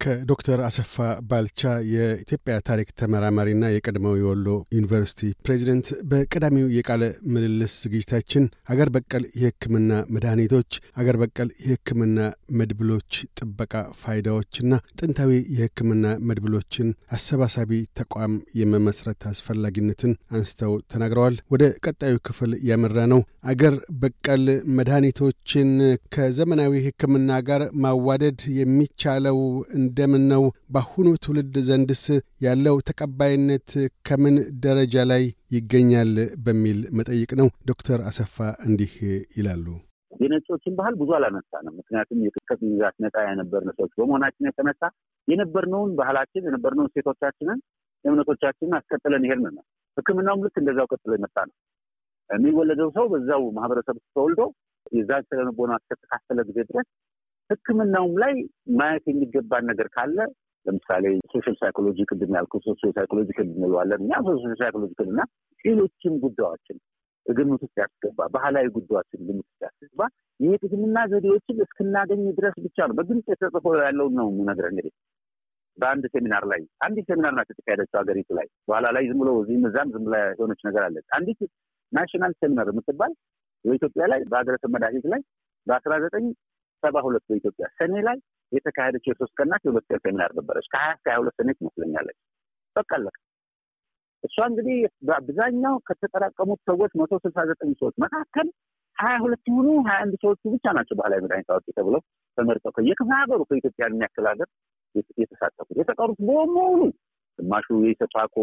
ከዶክተር አሰፋ ባልቻ የኢትዮጵያ ታሪክ ተመራማሪና የቀድሞው የወሎ ዩኒቨርሲቲ ፕሬዚደንት በቀዳሚው የቃለ ምልልስ ዝግጅታችን አገር በቀል የሕክምና መድኃኒቶች፣ አገር በቀል የሕክምና መድብሎች ጥበቃ ፋይዳዎችና ጥንታዊ የሕክምና መድብሎችን አሰባሳቢ ተቋም የመመስረት አስፈላጊነትን አንስተው ተናግረዋል። ወደ ቀጣዩ ክፍል ያመራ ነው። አገር በቀል መድኃኒቶችን ከዘመናዊ ሕክምና ጋር ማዋደድ የሚቻለው እንደምን ነው? በአሁኑ ትውልድ ዘንድስ ያለው ተቀባይነት ከምን ደረጃ ላይ ይገኛል? በሚል መጠይቅ ነው። ዶክተር አሰፋ እንዲህ ይላሉ። የነጮችን ባህል ብዙ አላነሳንም። ምክንያቱም ከቅኝ ግዛት ነጻ የነበርን ሰዎች በመሆናችን የተነሳ የነበርነውን ባህላችን የነበርነውን ሴቶቻችንን እምነቶቻችንን አስቀጥለን የሄድን ነው። ሕክምናውም ልክ እንደዛው ቀጥሎ የመጣ ነው። የሚወለደው ሰው በዛው ማህበረሰብ ተወልዶ የዛን ስነ ልቦና እስከተካፈለ ጊዜ ድረስ ሕክምናውም ላይ ማየት የሚገባን ነገር ካለ ለምሳሌ social psychology ቅድም ያልኩት social psychology እንለዋለን እኛ social psychology እና ሌሎችም ጉዳዮችን ግምት ውስጥ ያስገባ ባህላዊ ጉዳዮችን ግምት ውስጥ ያስገባ የሕክምና ዘዴዎችን እስክናገኝ ድረስ ብቻ ነው በግልጽ ተጽፎ ያለውን ነው የምነግርህ። እንግዲህ በአንድ ሴሚናር ላይ አንዲት ሴሚናር ናት የተካሄደችው ሀገሪቱ ላይ በኋላ ላይ ዝም ብሎ እዚህም እዛም ዝም ብላ የሆነች ነገር አለች። አንዲት national seminar የምትባል በኢትዮጵያ ላይ በሀገረሰብ መድኃኒት ላይ በአስራ ዘጠኝ ሰባ ሁለት በኢትዮጵያ ሰኔ ላይ የተካሄደችው የሶስት ቀናት የሁለት ቀን ሴሚናር ነበረች። ከሀያ እስከ ሀያ ሁለት ሰኔ ትመስለኛለች። በቃ አለቀ። እሷ እንግዲህ በአብዛኛው ከተጠራቀሙት ሰዎች መቶ ስልሳ ዘጠኝ ሰዎች መካከል ሀያ ሁለት የሆኑ ሀያ አንድ ሰዎቹ ብቻ ናቸው ባህላዊ መድኃኒት አዋቂ ተብለው ተመርጠው ከየክፍለ ሀገሩ ከኢትዮጵያ የሚያክል ሀገር የተሳተፉት። የተቀሩት በሙሉ ግማሹ የኢሰፓኮ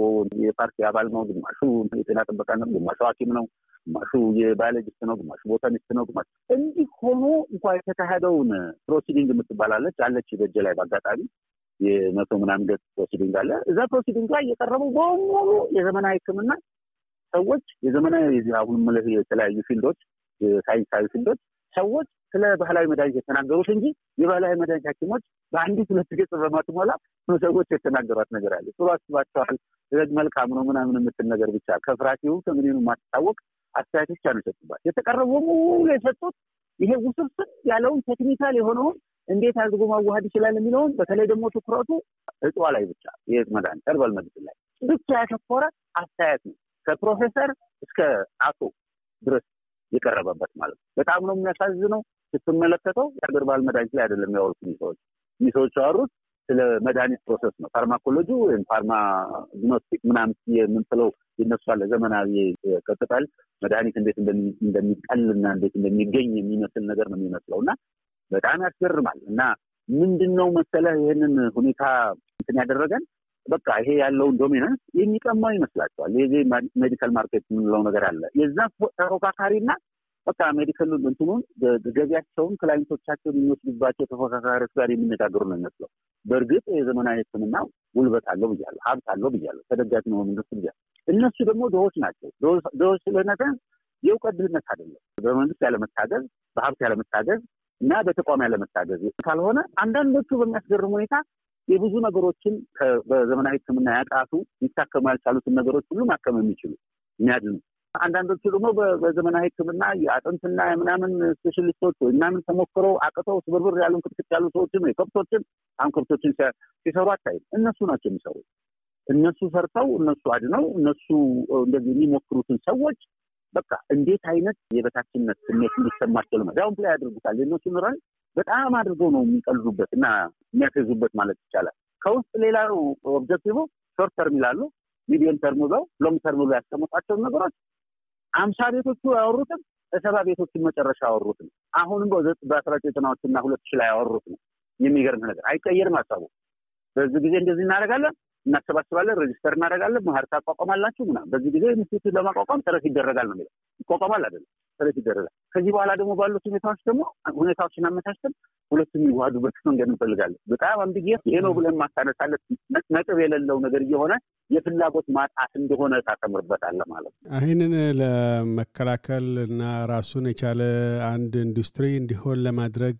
የፓርቲ አባል ነው፣ ግማሹ የጤና ጥበቃ ነው፣ ግማሹ ሐኪም ነው፣ ግማሹ የ biologist ነው፣ ግማሹ botanist ነው። ግማሹ እንዲህ ሆኖ እንኳ የተካሄደውን proceeding የምትባላለች አለች በእጄ ላይ በአጋጣሚ የመቶ ምናምን ገጽ proceeding አለ። እዛ proceeding ላይ የቀረቡ በሙሉ የዘመናዊ ሕክምና ሰዎች የዘመናዊ አሁን የተለያዩ field ኦች የሳይንሳዊ field ኦች ሰዎች ስለ ባህላዊ መድኃኒት የተናገሩት እንጂ የባህላዊ መድኃኒት ሐኪሞች በአንዲት ሁለት ገጽ በማትሞላ ሰዎች የተናገሯት ነገር አለ። ጥሩ አስባቸዋል፣ መልካም ነው ምናምን የምትል ነገር ብቻ ከፍራሲው ከምንም የማትታወቅ አስተያየት ብቻ ነው የሰጡባት። የተቀረቡ ሙሉ የሰጡት ይሄ ውስብስብ ያለውን technical የሆነውን እንዴት አድርጎ ማዋሃድ ይችላል የሚለውን በተለይ ደግሞ ትኩረቱ እጽዋት ላይ ብቻ የ herb መድኃኒት herbal መድኃኒት ላይ ብቻ ያተኮረ አስተያየት ነው ከፕሮፌሰር እስከ አቶ ድረስ የቀረበበት ማለት ነው። በጣም ነው የሚያሳዝነው። ስትመለከተው የሀገር ባህል መድኃኒት ላይ አይደለም ያወሩት እኒህ ሰዎች። ያወሩት ስለ መድኃኒት process ነው። pharmacology ወይም pharmacognostic ምናምን የምንስለው አለ ዘመናዊ ከቅጠል መድኃኒት እንዴት እንደሚቀልና እንዴት እንደሚገኝ የሚመስል ነገር ነው የሚመስለው እና በጣም ያስገርማል። እና ምንድን ነው መሰለህ ይህንን ሁኔታ እንትን ያደረገን በቃ ይሄ ያለውን dominance የሚቀማው ይመስላቸዋል። ይሄ medical market የምንለው ነገር አለ። የዛ ተፎካካሪና በቃ medical እንትኑን ገቢያቸውን client ኦቻቸውን የሚወስዱባቸው ተፎካካሪዎች ጋር የሚነጋገሩ ነው የሚመስለው። በእርግጥ የዘመናዊ ሕክምና ጉልበት አለው ብያለሁ፣ ሀብት አለው ብያለሁ፣ ተደጋፊ ነው መንግስት ብያለሁ። እነሱ ደግሞ ድሆች ናቸው። ድሆች ስለነገ የእውቀት ድህነት አይደለም፣ በመንግስት ያለመታገዝ፣ በሀብት ያለመታገዝ እና በተቋም ያለመታገዝ ካልሆነ አንዳንዶቹ በሚያስገርም ሁኔታ የብዙ ነገሮችን በዘመናዊ ሕክምና ያቃቱ ሊታከሙ ያልቻሉትን ነገሮች ሁሉ ማከም የሚችሉ የሚያድኑ አንዳንዶቹ ደግሞ በዘመናዊ ሕክምና የአጥንትና የምናምን ስፔሻሊስቶች ወይ ምናምን ተሞክረው አቅተው ስብርብር ያሉ ክትክት ያሉ ሰዎችን ወይ ከብቶችን አሁን ከብቶችን ሲሰሩ አታይም። እነሱ ናቸው የሚሰሩ። እነሱ ሰርተው እነሱ አድነው እነሱ እንደዚህ የሚሞክሩትን ሰዎች በቃ እንዴት አይነት የበታችነት ስሜት እንዲሰማቸው ለማ downplay ያደርጉታል። የእነሱን ራይ በጣም አድርገው ነው የሚቀልዱበት እና የሚያስይዙበት ማለት ይቻላል። ከውስጥ ሌላ ነው objective short term ይላሉ፣ medium term ብለው long term ብለው ያስቀመጧቸውን ነገሮች አምሳ ቤቶቹ ያወሩትም በሰባ ቤቶችን መጨረሻ ያወሩት ነው። አሁንም በአስራ ዘጠናዎችና ሁለት ሺህ ላይ ያወሩት ነው። የሚገርም ነገር አይቀየርም ሀሳቡ። በዚህ ጊዜ እንደዚህ እናደርጋለን፣ እናሰባስባለን፣ register እናደርጋለን፣ ማህበር ታቋቋማላችሁ ምናምን። በዚህ ጊዜ ኢንስቲትዩት ለማቋቋም ጥረት ይደረጋል ነው የሚለው። ይቋቋማል አይደለም። ጥረት ይደረጋል። ከዚህ በኋላ ደግሞ ባሉት ሁኔታዎች ደግሞ ሁኔታዎችን አመቻችተን ሁለቱም የሚዋሃዱበት መንገድ እንፈልጋለን። በጣም አንብዬ ይሄ ነው ብለን ማታነሳለት ነጥብ የሌለው ነገር እየሆነ የፍላጎት ማጣት እንደሆነ ታሰምርበታለህ ማለት ነው። ይህንን ለመከላከል እና ራሱን የቻለ አንድ ኢንዱስትሪ እንዲሆን ለማድረግ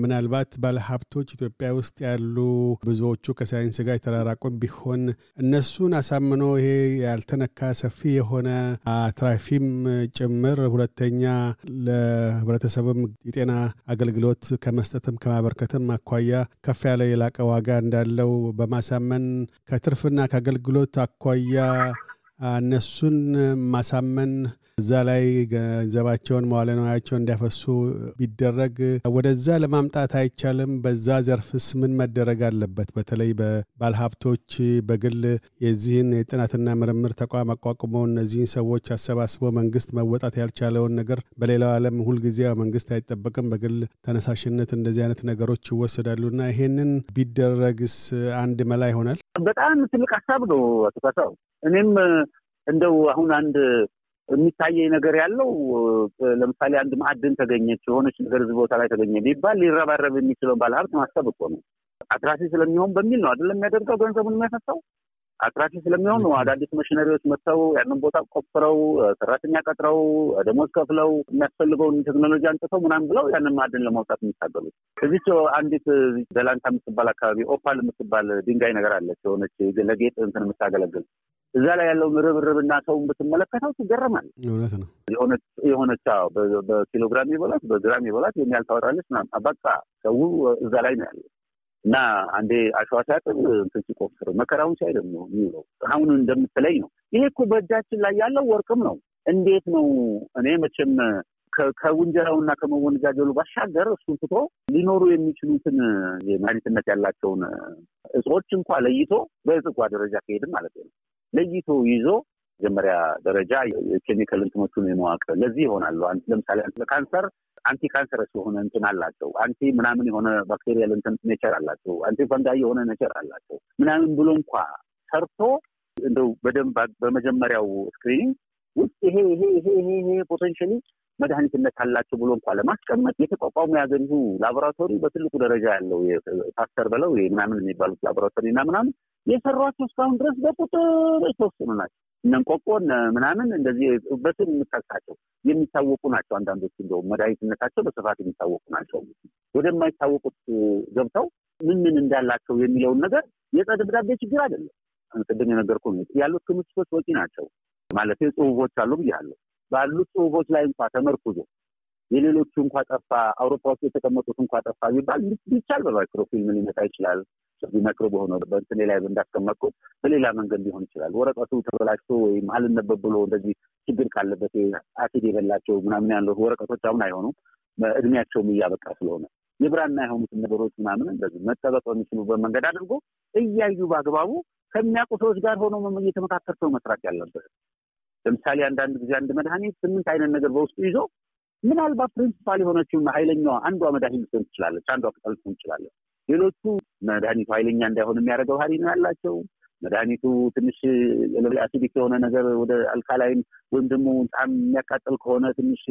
ምናልባት ባለሀብቶች ኢትዮጵያ ውስጥ ያሉ ብዙዎቹ ከሳይንስ ጋር የተራራቁም ቢሆን እነሱን አሳምኖ ይሄ ያልተነካ ሰፊ የሆነ አትራፊም ጭምር ሁለተኛ ለህብረተሰብም የጤና አገልግሎት ከመስጠትም ከማበርከትም አኳያ ከፍ ያለ የላቀ ዋጋ እንዳለው በማሳመን ከትርፍና ከአገልግሎት አኳያ እነሱን ማሳመን እዛ ላይ ገንዘባቸውን መዋለ ንዋያቸውን እንዲያፈሱ ቢደረግ ወደዛ ለማምጣት አይቻልም? በዛ ዘርፍስ ምን መደረግ አለበት? በተለይ በባለሀብቶች በግል የዚህን የጥናትና ምርምር ተቋም አቋቁመው እነዚህን ሰዎች አሰባስበው መንግስት መወጣት ያልቻለውን ነገር በሌላው ዓለም ሁልጊዜ መንግስት አይጠበቅም፣ በግል ተነሳሽነት እንደዚህ አይነት ነገሮች ይወሰዳሉና ይሄንን ቢደረግስ አንድ መላ ይሆናል? በጣም ትልቅ ሀሳብ ነው አቶ ካሳው። እኔም እንደው አሁን አንድ የሚታየኝ ነገር ያለው ለምሳሌ አንድ ማዕድን ተገኘች የሆነች ነገር እዚህ ቦታ ላይ ተገኘ ቢባል ሊረባረብ የሚችለውን ባለሀብት ማሰብ እኮ ነው። አትራፊ ስለሚሆን በሚል ነው አይደለም የሚያደርገው ገንዘቡን የሚያፈሰው አትራፊ ስለሚሆን ነው። አዳዲስ መሽነሪዎች መጥተው ያንን ቦታ ቆፍረው ሰራተኛ ቀጥረው ደሞዝ ከፍለው የሚያስፈልገውን ቴክኖሎጂ አንጥተው ምናምን ብለው ያንን ማዕድን ለማውጣት የሚታገሉት። እዚች አንዲት ደላንታ የምትባል አካባቢ ኦፓል የምትባል ድንጋይ ነገር አለች የሆነች ለጌጥ እንትን የምታገለግል እዛ ላይ ያለውን ርብርብና ሰውን ብትመለከተው ትገረማል። እውነት ነው። የሆነች በኪሎግራም የበላት በግራም የበላት የሚያህል ታወጣለች በቃ ሰው እዛ ላይ ነው ያለው እና አንዴ አሸዋ ሲያጥብ እንትን ሲቆፍር መከራውን ሲያይ ደግሞ የሚውለው አሁን እንደምትለኝ ነው። ይሄ እኮ በእጃችን ላይ ያለው ወርቅም ነው። እንዴት ነው እኔ መቼም ከውንጀላውና ከመወነጃጀሉ ባሻገር እሱን ትቶ ሊኖሩ የሚችሉትን የመድኃኒትነት ያላቸውን እጾች እንኳ ለይቶ በእጽ ደረጃ ከሄድን ማለት ነው ለይቶ ይዞ መጀመሪያ ደረጃ የኬሚካል እንትኖቹን የመዋቅ ለዚህ ይሆናሉ። ለምሳሌ ካንሰር anti cancerous የሆነ እንትን አላቸው። anti ምናምን የሆነ bacterial እንትን nature አላቸው። anti fungi የሆነ nature አላቸው ምናምን ብሎ እንኳ ሰርቶ እንደው በደንብ በመጀመሪያው screening ውስጥ ይሄ ይሄ ይሄ ይሄ ይሄ potentially መድኃኒትነት አላቸው ብሎ እንኳ ለማስቀመጥ የተቋቋሙ የሀገሪቱ ላቦራቶሪ በትልቁ ደረጃ ያለው ፓስተር በለው ምናምን የሚባሉት ላቦራቶሪ እና ምናምን የሰሯቸው እስካሁን ድረስ በቁጥር የተወሰኑ ናቸው። እነ እንቆቆ ምናምን እንደዚህ በስም የምጠቅሳቸው የሚታወቁ ናቸው። አንዳንዶች እንደውም መድኃኒትነታቸው በስፋት የሚታወቁ ናቸው። ወደማይታወቁት ገብተው ምን ምን እንዳላቸው የሚለውን ነገር የዕፀ ደብዳቤ ችግር አይደለም። ቅድም የነገርኩ ያሉት ክምችቶች በቂ ናቸው ማለት ጽሁፎች አሉ ብያለሁ። ባሉት ጽሁፎች ላይ እንኳ ተመርኩዞ የሌሎቹ እንኳ ጠፋ፣ አውሮፓ ውስጥ የተቀመጡት እንኳ ጠፋ ቢባል ቢቻል በ microfilm ሊመጣ ይችላል። ቢመክሮ በሆነ በእንትኔ ላይ እንዳስቀመጥኩት በሌላ መንገድ ሊሆን ይችላል። ወረቀቱ ተበላሽቶ ወይም አልነበብ ብሎ እንደዚህ ችግር ካለበት አሲድ የበላቸው ምናምን ያለው ወረቀቶች አሁን አይሆኑም። እድሜያቸውም እያበቃ ስለሆነ የብራና የሆኑትን ነገሮች ምናምን እንደዚህ መጠበቅ በሚችሉበት መንገድ አድርጎ እያዩ በአግባቡ ከሚያውቁ ሰዎች ጋር ሆኖ እየተመካከር ሰው መስራት ያለበት። ለምሳሌ አንዳንድ ጊዜ አንድ መድኃኒት ስምንት አይነት ነገር በውስጡ ይዞ ምናልባት principal የሆነችውና ኃይለኛዋ አንዷ መድኃኒት ልትሆን ትችላለች፣ አንዷ ቅጠል ልትሆን ትችላለች። ሌሎቹ መድኃኒቱ ኃይለኛ እንዳይሆን የሚያደርገው ሀሪ ነው ያላቸው። መድኃኒቱ ትንሽ acidic የሆነ ነገር ወደ alkaline ወይም ደግሞ በጣም የሚያቃጠል ከሆነ ትንሽ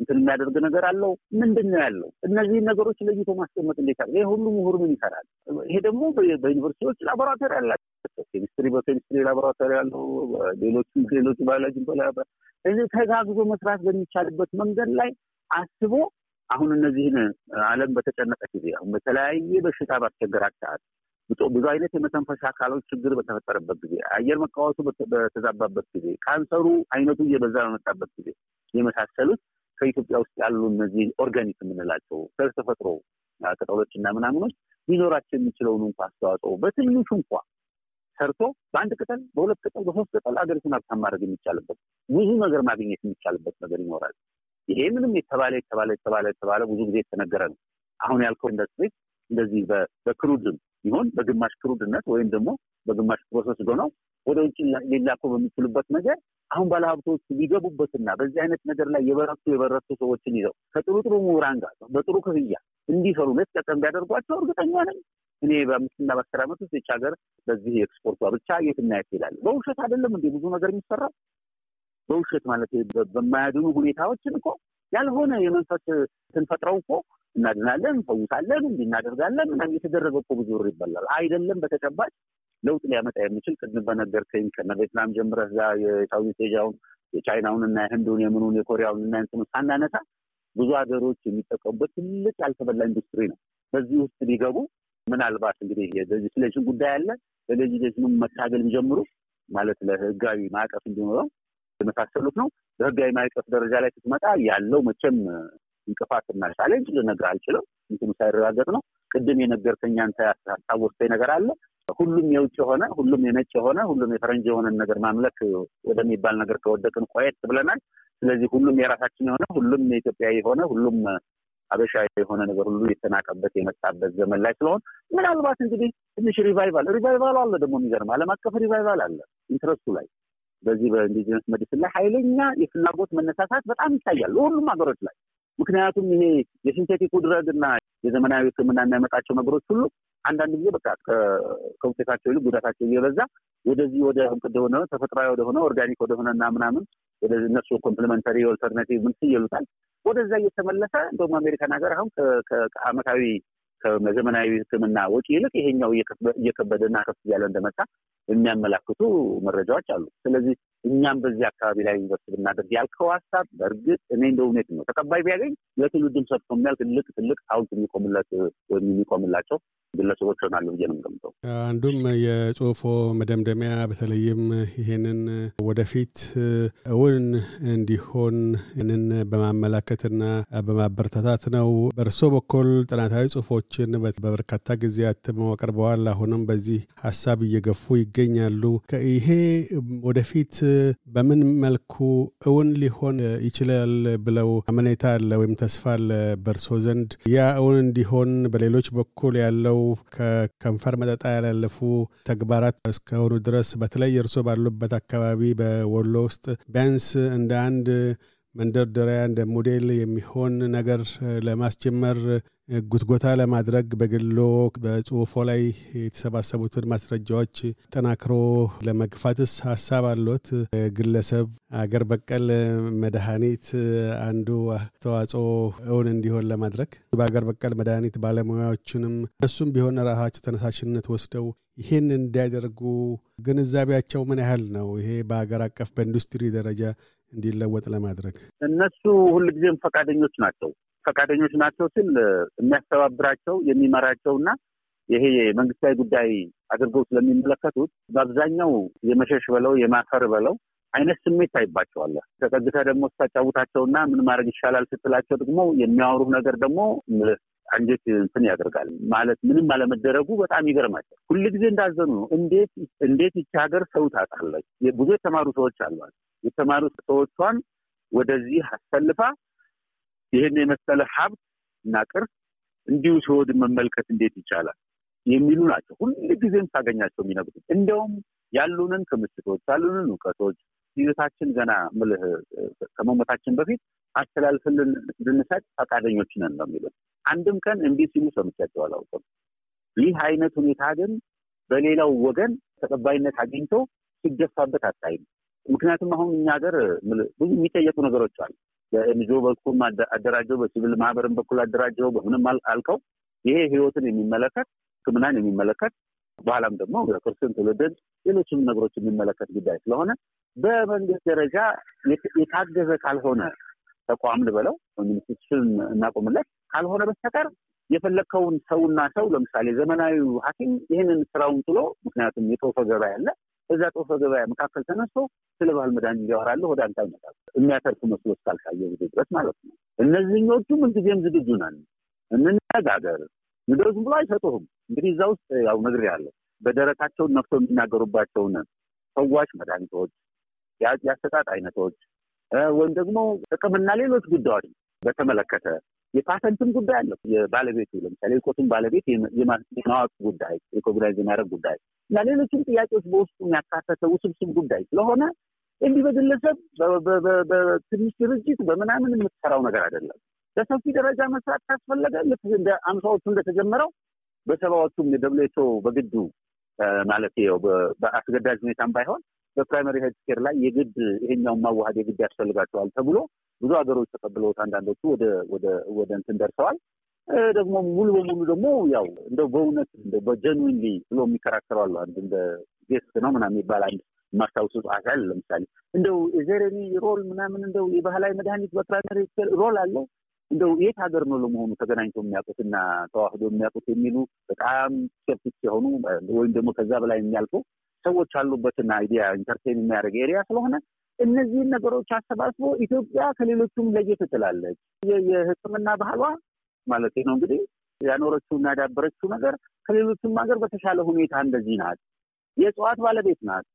እንትን የሚያደርግ ነገር አለው። ምንድን ነው ያለው? እነዚህን ነገሮች ለይቶ ማስቀመጥ እንዴት አለ? ይህ ሁሉ ምሁር ምን ይሰራል? ይሄ ደግሞ በዩኒቨርሲቲዎች ላቦራቶሪ አላቸው። ኬሚስትሪ በኬሚስትሪ ላቦራቶሪ ያለው፣ ሌሎቹ ሌሎቹ ባዮሎጂ እዚህ ተጋግዞ መስራት በሚቻልበት መንገድ ላይ አስቦ አሁን እነዚህን ዓለም በተጨነቀ ጊዜ አሁን በተለያየ በሽታ ባስቸገራት ሰዓት ብዙ አይነት የመተንፈሻ አካሎች ችግር በተፈጠረበት ጊዜ አየር መቃወሱ በተዛባበት ጊዜ ካንሰሩ አይነቱ እየበዛ በመጣበት ጊዜ የመሳሰሉት ከኢትዮጵያ ውስጥ ያሉ እነዚህ organic የምንላቸው ተፈጥሮ ቅጠሎች እና ምናምኖች ሊኖራቸው የሚችለውን እንኳ አስተዋጽኦ በትንሹ እንኳ ሰርቶ በአንድ ቅጠል፣ በሁለት ቅጠል፣ በሶስት ቅጠል አገሪቱን ሀብታም ማድረግ የሚቻልበት ብዙ ነገር ማግኘት የሚቻልበት ነገር ይኖራል። ይሄ ምንም የተባለ የተባለ የተባለ የተባለ ብዙ ጊዜ የተነገረ ነው። አሁን ያልከው ኢንዱስትሪ እንደዚህ በ crude ም ይሆን በግማሽ crude ነት ወይም ደግሞ በግማሽ process ሆነው ወደ ውጭ ሊላኩ በሚችሉበት ነገር አሁን ባለሀብቶች ሊገቡበትና በዚህ አይነት ነገር ላይ የበረቱ የበረቱ ሰዎችን ይዘው ከጥሩ ጥሩ ምሁራን ጋር በጥሩ ክፍያ እንዲሰሩ ቀጠር ቢያደርጓቸው እርግጠኛ ነኝ እኔ በአምስትና በአስር ዓመት ውስጥ ይህች ሀገር በዚህ ኤክስፖርቷ ብቻ የትና የት ይላል። በውሸት አይደለም እንዲህ ብዙ ነገር የሚሰራው በውሸት ማለት በማያድኑ ሁኔታዎችን እኮ ያልሆነ የመንፈስ ስንፈጥረው እኮ እናድናለን፣ እንፈውሳለን፣ እንዲህ እናደርጋለን ምናምን የተደረገ እኮ ብዙ ብር ይበላል። አይደለም በተጨባጭ ለውጥ ሊያመጣ የሚችል ቅድም በነገርከኝ ከነ ቬትናም ጀምረህ እዛ የሳውዝ ኤዥያውን የቻይናውን እና የህንዱን የምኑን የኮሪያውን እና እንትኑ ሳናነሳ ብዙ ሀገሮች የሚጠቀሙበት ትልቅ ያልተበላ ኢንዱስትሪ ነው። በዚህ ውስጥ ሊገቡ ምናልባት እንግዲህ የ legislation ጉዳይ አለ። ለ legislation ኑ መታገል ቢጀምሩ ማለት ለህጋዊ ማዕቀፍ እንዲኖረው የመሳሰሉት ነው። በህጋዊ ማዕቀፍ ደረጃ ላይ ስትመጣ ያለው መቼም እንቅፋትና challenge ልነግርህ አልችልም። እንትኑ ሳይረጋገጥ ነው። ቅድም የነገርከኝ አንተ ያስታወስከኝ ነገር አለ። ሁሉም የውጭ የሆነ ሁሉም የነጭ የሆነ ሁሉም የፈረንጅ የሆነን ነገር ማምለክ ወደሚባል ነገር ከወደቅን ቆየት ብለናል። ስለዚህ ሁሉም የራሳችን የሆነ ሁሉም የኢትዮጵያ የሆነ ሁሉም አበሻ የሆነ ነገር ሁሉ የተናቀበት የመጣበት ዘመን ላይ ስለሆን ምናልባት እንግዲህ ትንሽ revival revival አለ ደግሞ የሚገርም ዓለም አቀፍ revival አለ interest ኡ ላይ በዚህ በ indigenous medicine ላይ ኃይለኛ የፍላጎት መነሳሳት በጣም ይታያል ሁሉም ሀገሮች ላይ። ምክንያቱም ይሄ የ synthetic drug እና የዘመናዊ ሕክምና የሚያመጣቸው ነገሮች ሁሉ አንዳንድ ጊዜ በቃ ከውጤታቸው ይልቅ ጉዳታቸው እየበዛ ወደዚህ ወደ ወደሆነ ተፈጥሯዊ ወደሆነ organic ወደሆነ እና ምናምን ወደ እነሱ complementary alternative ምን ይሉታል ወደዛ እየተመለሰ እንደውም አሜሪካን ሀገር አሁን ከአመታዊ ከዘመናዊ ሕክምና ወጪ ይልቅ ይሄኛው እየከበደና ከፍ እያለ እንደመጣ የሚያመላክቱ መረጃዎች አሉ። ስለዚህ እኛም በዚህ አካባቢ ላይ ኢንቨስት ብናደርግ ያልከው ሀሳብ በእርግጥ እኔ እንደ እውነት ነው ተቀባይ ቢያገኝ ለትውልድም ሰጥቶ የሚያል ትልቅ ትልቅ ሐውልት የሚቆምለት ወይም የሚቆምላቸው ግለሰቦች ይሆናሉ ብዬ ነው የምገምተው። አንዱም የጽሁፎ መደምደሚያ በተለይም ይሄንን ወደፊት እውን እንዲሆን ይህንን በማመላከትና በማበረታታት ነው። በእርሶ በኩል ጥናታዊ ጽሁፎችን በበርካታ ጊዜያት አቅርበዋል። አሁንም በዚህ ሀሳብ እየገፉ ይገኛሉ። ይሄ ወደፊት በምን መልኩ እውን ሊሆን ይችላል ብለው አመኔታ አለ ወይም ተስፋ አለ በእርሶ ዘንድ? ያ እውን እንዲሆን በሌሎች በኩል ያለው ከከንፈር መጠጣ ያላለፉ ተግባራት እስከሆኑ ድረስ በተለይ እርሶ ባሉበት አካባቢ በወሎ ውስጥ ቢያንስ እንደ አንድ መንደርደሪያ እንደ ሞዴል የሚሆን ነገር ለማስጀመር ጉትጎታ ለማድረግ በግሎ በጽሁፎ ላይ የተሰባሰቡትን ማስረጃዎች ጠናክሮ ለመግፋትስ ሀሳብ አሎት? ግለሰብ አገር በቀል መድኃኒት አንዱ አስተዋጽኦ እውን እንዲሆን ለማድረግ በአገር በቀል መድኃኒት ባለሙያዎችንም እነሱም ቢሆን ራሳቸው ተነሳሽነት ወስደው ይህን እንዲያደርጉ ግንዛቤያቸው ምን ያህል ነው? ይሄ በሀገር አቀፍ በኢንዱስትሪ ደረጃ እንዲለወጥ ለማድረግ እነሱ ሁልጊዜም ፈቃደኞች ናቸው። ፈቃደኞች ናቸው ስል የሚያስተባብራቸው የሚመራቸውና ይሄ የመንግስታዊ ጉዳይ አድርገው ስለሚመለከቱት በአብዛኛው የመሸሽ በለው የማፈር በለው አይነት ስሜት ታይባቸዋለህ። ተጠግተህ ደግሞ ስታጫውታቸውና ምን ማድረግ ይሻላል ስትላቸው ደግሞ የሚያወሩህ ነገር ደግሞ አንጀት እንትን ያደርጋል። ማለት ምንም አለመደረጉ በጣም ይገርማቸው። ሁልጊዜ እንዳዘኑ ነው። እንዴት እንዴት ይቺ ሀገር ሰው ታጣለች? ብዙ የተማሩ ሰዎች አሏት። የተማሩ ሰዎቿን ወደዚህ አሰልፋ ይህን የመሰለ ሀብት እና ቅርስ እንዲሁ ሲወድ መመልከት እንዴት ይቻላል የሚሉ ናቸው። ሁልጊዜም ሳገኛቸው የሚነግሩት እንደውም ያሉንን ክምችቶች ያሉንን እውቀቶች ይዘታችን ገና ምልህ ከመሞታችን በፊት አስተላልፍልን እንድንሰጥ ፈቃደኞች ነን ነው የሚሉት። አንድም ቀን እንዲህ ሲሉ ሰምቻቸው አላውቅም። ይህ አይነት ሁኔታ ግን በሌላው ወገን ተቀባይነት አግኝቶ ሲገፋበት አታይም። ምክንያቱም አሁን እኛ ሀገር ብዙ የሚጠየቁ ነገሮች አሉ። በኤንጂኦ በኩል አደራጀው፣ በሲቪል ማህበርን በኩል አደራጀው፣ በምንም አልከው ይሄ ህይወትን የሚመለከት ሕክምናን የሚመለከት በኋላም ደግሞ ክርስትን ትውልድን ሌሎችም ነገሮች የሚመለከት ጉዳይ ስለሆነ በመንግስት ደረጃ የታገዘ ካልሆነ ተቋም ልበለው institution እናቆምለት ካልሆነ በስተቀር የፈለግከውን ሰውና ሰው ለምሳሌ ዘመናዊው ሐኪም ይህንን ስራውን ጥሎ ምክንያቱም የጦፈ ገበያ ያለ እዛ ጦፈ ገበያ መካከል ተነስቶ ስለ ባህል መድኃኒት እያወራለሁ ወደ አንተ አይመጣም። የሚያተርፍ መስሎ እስካልታየ ጊዜ ድረስ ማለት ነው። እነዚህኞቹ ምንጊዜም ዝግጁ ነን፣ እንነጋገር ንገሩ ዝም ብሎ አይሰጡህም። እንግዲህ እዛ ውስጥ ያው ነግሬሃለሁ፣ በደረታቸውን ነፍቶ የሚናገሩባቸውን ፈዋሽ መድኃኒቶች፣ የአሰጣጥ አይነቶች ወይም ደግሞ ጥቅምና ሌሎች ጉዳዮች በተመለከተ የፓተንትም ጉዳይ አለ። የባለቤቱ ለምሳሌ የእውቀቱን ባለቤት የማወቅ ጉዳይ recognize የሚያደርግ ጉዳይ እና ሌሎችም ጥያቄዎች በውስጡ የሚያካተተ ውስብስብ ጉዳይ ስለሆነ እንዲህ በግለሰብ በትንሽ ድርጅት በምናምን የምትሰራው ነገር አይደለም። በሰፊ ደረጃ መስራት ካስፈለገ ልክ እንደ አምሳዎቹ እንደተጀመረው በሰባዎቹም የ WHO በግዱ ማለት ው በአስገዳጅ ሁኔታም ባይሆን በፕራይመሪ ሄልት ኬር ላይ የግድ ይሄኛውን ማዋሃድ የግድ ያስፈልጋቸዋል ተብሎ ብዙ ሀገሮች ተቀብለውት አንዳንዶቹ ወደ ወደ ወደ እንትን ደርሰዋል። ደግሞ ሙሉ በሙሉ ደግሞ ያው እንደው በእውነት እንደው በጀንዊንሊ ብሎ የሚከራከሩ አንድ እንደ ጌስት ነው ምናምን የሚባል አንድ የማስታውሱ ጸሐፊ ለምሳሌ። እንደው የዘረኒ ሮል ምናምን እንደው የባህላዊ መድኃኒት በፕራይመሪ ሮል አለው እንደው የት ሀገር ነው ለመሆኑ ተገናኝቶ የሚያውቁት እና ተዋህዶ የሚያውቁት የሚሉ በጣም skeptic የሆኑ ወይም ደግሞ ከዛ በላይ የሚያልፉ ሰዎች አሉበትና idea entertain የሚያደርግ area ስለሆነ እነዚህን ነገሮች አሰባስቦ ኢትዮጵያ ከሌሎቹም ለየት ትላለች። የሕክምና ባህሏ ማለት ነው እንግዲህ ያኖረችው እና ያዳበረችው ነገር ከሌሎቹም ሀገር በተሻለ ሁኔታ እንደዚህ ናት። የእጽዋት ባለቤት ናት።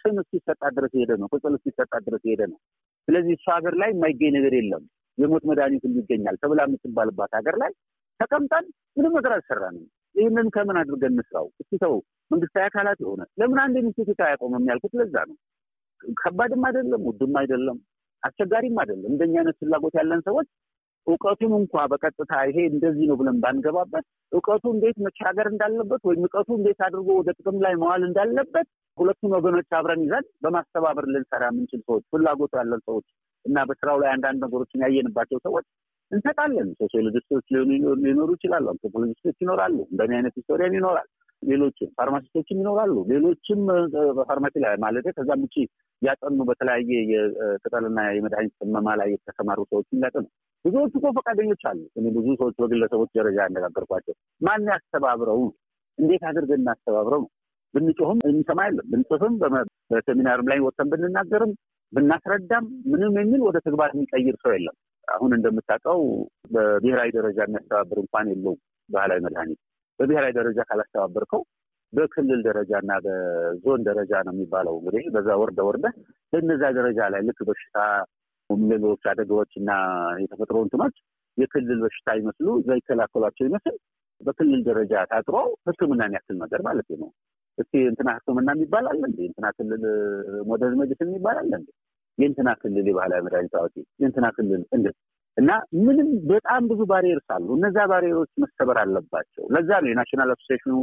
ስም እስኪሰጣት ድረስ የሄደ ነው። ቅጽል እስኪሰጣት ድረስ የሄደ ነው። ስለዚህ እሱ ሀገር ላይ የማይገኝ ነገር የለም። የሞት መድኃኒት ይገኛል ተብላ የምትባልባት ሀገር ላይ ተቀምጠን ምንም ነገር አልሰራንም። ይህንን ከምን አድርገን እንስራው? እስኪ ተው መንግስታዊ አካላት የሆነ ለምን አንድ ኢንስቲትዩት አያቆምም ያልኩት ለዛ ነው። ከባድም አይደለም፣ ውድም አይደለም፣ አስቸጋሪም አይደለም። እንደኛ አይነት ፍላጎት ያለን ሰዎች እውቀቱን እንኳ በቀጥታ ይሄ እንደዚህ ነው ብለን ባንገባበት እውቀቱ እንዴት መሻገር እንዳለበት ወይም እውቀቱ እንዴት አድርጎ ወደ ጥቅም ላይ መዋል እንዳለበት ሁለቱን ወገኖች አብረን ይዘን በማስተባበር ልንሰራ የምንችል ሰዎች፣ ፍላጎቱ ያለን ሰዎች እና በስራው ላይ አንዳንድ ነገሮችን ያየንባቸው ሰዎች እንሰጣለን። sociologist ኦች ሊኖሩ ይችላሉ፣ anthropologist ኦች ይኖራሉ፣ እንደኔ አይነት historian ይኖራል፣ ሌሎችም pharmacist ኦችም ይኖራሉ። ሌሎችም በፋርማሲ ላይ ማለት ከዛም ውጭ ያጠኑ በተለያየ የቅጠልና የመድኃኒት ቅመማ ላይ የተሰማሩ ሰዎች ያጠኑ ብዙዎቹ እኮ ፈቃደኞች አሉ። እኔ ብዙ ሰዎች በግለሰቦች ደረጃ ያነጋገርኳቸው ማን ያስተባብረው፣ እንዴት አድርገን እናስተባብረው ነው። ብንጮህም እንሰማ የለም ብንጽፍም፣ በሴሚናርም ላይ ወጥተን ብንናገርም ብናስረዳም ምንም የሚል ወደ ተግባር የሚቀይር ሰው የለም። አሁን እንደምታውቀው በብሔራዊ ደረጃ የሚያስተባብር እንኳን የለውም ባህላዊ መድኃኒት። በብሔራዊ ደረጃ ካላስተባበርከው በክልል ደረጃ እና በዞን ደረጃ ነው የሚባለው። እንግዲህ በዛ ወርደ ወርደ በእነዛ ደረጃ ላይ ልክ በሽታ ሌሎች አደጋዎች እና የተፈጥሮ እንትኖች የክልል በሽታ ይመስሉ ይከላከሏቸው ይመስል በክልል ደረጃ ታጥሮ ሕክምናን ያክል ነገር ማለት ነው። እስቲ እንትና ሕክምና የሚባል አለ እንዴ? እንትና ክልል modern medicine የሚባል አለ እንዴ? የእንትና ክልል የባህላዊ መድኃኒት አዋቂ የእንትና ክልል እንደ እና ምንም በጣም ብዙ barriers አሉ። እነዛ barrier ኦች መሰበር አለባቸው። ለዛ ነው የ national association ኑ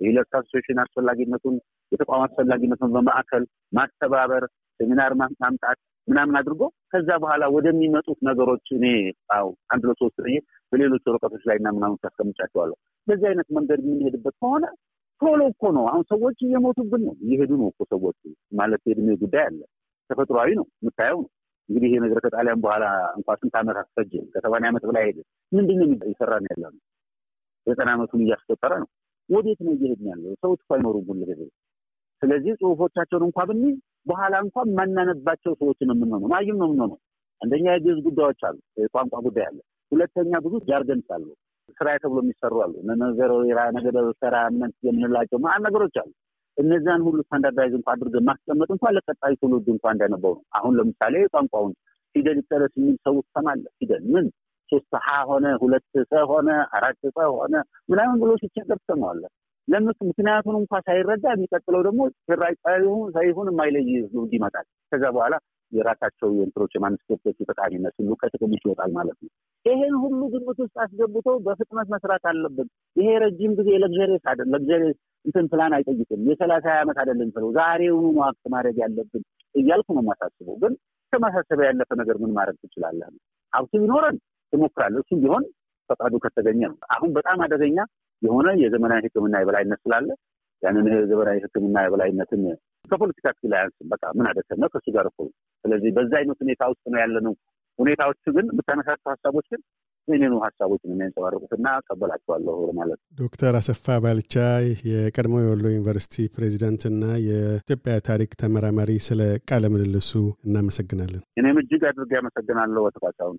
የ healers association አስፈላጊነቱን የተቋም አስፈላጊነቱን በማዕከል ማስተባበር፣ ሴሚናር ማምጣት ምናምን አድርጎ ከዛ በኋላ ወደሚመጡት ነገሮች እኔ ው አንድ ለሶስት ይ በሌሎች ወረቀቶች ላይ እና ምናምን ታስቀምጫቸዋለሁ። በዚህ አይነት መንገድ የምንሄድበት ከሆነ ቶሎ እኮ ነው። አሁን ሰዎች እየሞቱብን ነው፣ እየሄዱ ነው እኮ ሰዎች ማለት የእድሜ ጉዳይ አለ። ተፈጥሯዊ ነው፣ የምታየው ነው። እንግዲህ ይሄ ነገር ከጣሊያን በኋላ እንኳ ስንት ዓመት አስፈጀ? ከሰማንያ ዓመት በላይ ሄደ። ምንድን ነው እየሰራን ያለ ነው? ዘጠና ዓመቱን እያስቆጠረ ነው። ወዴት ነው እየሄድን ያለው? ሰዎች እኮ አይኖሩም ሁሉ ጊዜ። ስለዚህ ጽሁፎቻቸውን እንኳ ብንይዝ በኋላ እንኳ የማናነባቸው ሰዎችን ነው የምንሆነው፣ ማይም ነው የምንሆነው። አንደኛ የግዕዝ ጉዳዮች አሉ፣ የቋንቋ ጉዳይ አለ። ሁለተኛ ብዙ ጃርገንስ አሉ፣ ስራዬ ተብሎ የሚሰሩ አሉ። ነገረ ራ ነገደ ሰራ ምነት የምንላቸው ማን ነገሮች አሉ። እነዚያን ሁሉ ስታንዳርዳይዝ እንኳ አድርገን ማስቀመጥ እንኳ ለቀጣይ ትውልድ እንኳ እንዳነበው ነው። አሁን ለምሳሌ ቋንቋውን ፊደል ይጠረስ የሚል ሰው ትሰማለህ። ፊደል ምን ሶስት ሀ ሆነ ሁለት ሰ ሆነ አራት ሰ ሆነ ምናምን ብሎ ሲቸገር ትሰማዋለህ። ለምስ ምክንያቱን እንኳ ሳይረዳ የሚቀጥለው ደግሞ ሳይሆን የማይለይ ህዝብ ይመጣል። ከዛ በኋላ የራሳቸው የእንትሮች የ manuscript ኦች ጠቃሚነት ሁሉ ከጥቅም ይወጣል ማለት ነው። ይሄን ሁሉ ግምት ውስጥ አስገብቶ በፍጥነት መስራት አለብን። ይሄ ረጅም ጊዜ luxurious አይደል luxurious እንትን ፕላን አይጠይቅም። የሰላሳ ዓመት አይደለም ስለው ዛሬውኑ act ማድረግ ያለብን እያልኩ ነው የማሳስበው። ግን ከማሳሰቢያ ያለፈ ነገር ምን ማድረግ ትችላለህ? ሀብቱ ቢኖረን ትሞክራለህ። እሱም ቢሆን ፈቃዱ ከተገኘ ነው። አሁን በጣም አደገኛ የሆነ የዘመናዊ ሕክምና የበላይነት ስላለ ያንን የዘመናዊ ሕክምና የበላይነትን ከፖለቲካ ስኪል አያንስም። በቃ ምን አደከመ ከእሱ ጋር እኮ። ስለዚህ በዛ አይነት ሁኔታ ውስጥ ነው ያለነው። ሁኔታዎቹ ግን የምታነሳቸው ሀሳቦች ግን የኔኑ ሀሳቦች የሚያንጸባርቁትና ቀበላቸዋለሁ ማለት ነው። ዶክተር አሰፋ ባልቻ የቀድሞ የወሎ ዩኒቨርሲቲ ፕሬዚዳንት እና የኢትዮጵያ ታሪክ ተመራማሪ፣ ስለ ቃለ ምልልሱ እናመሰግናለን። እኔም እጅግ አድርጌ አመሰግናለሁ። ወተፋቻውን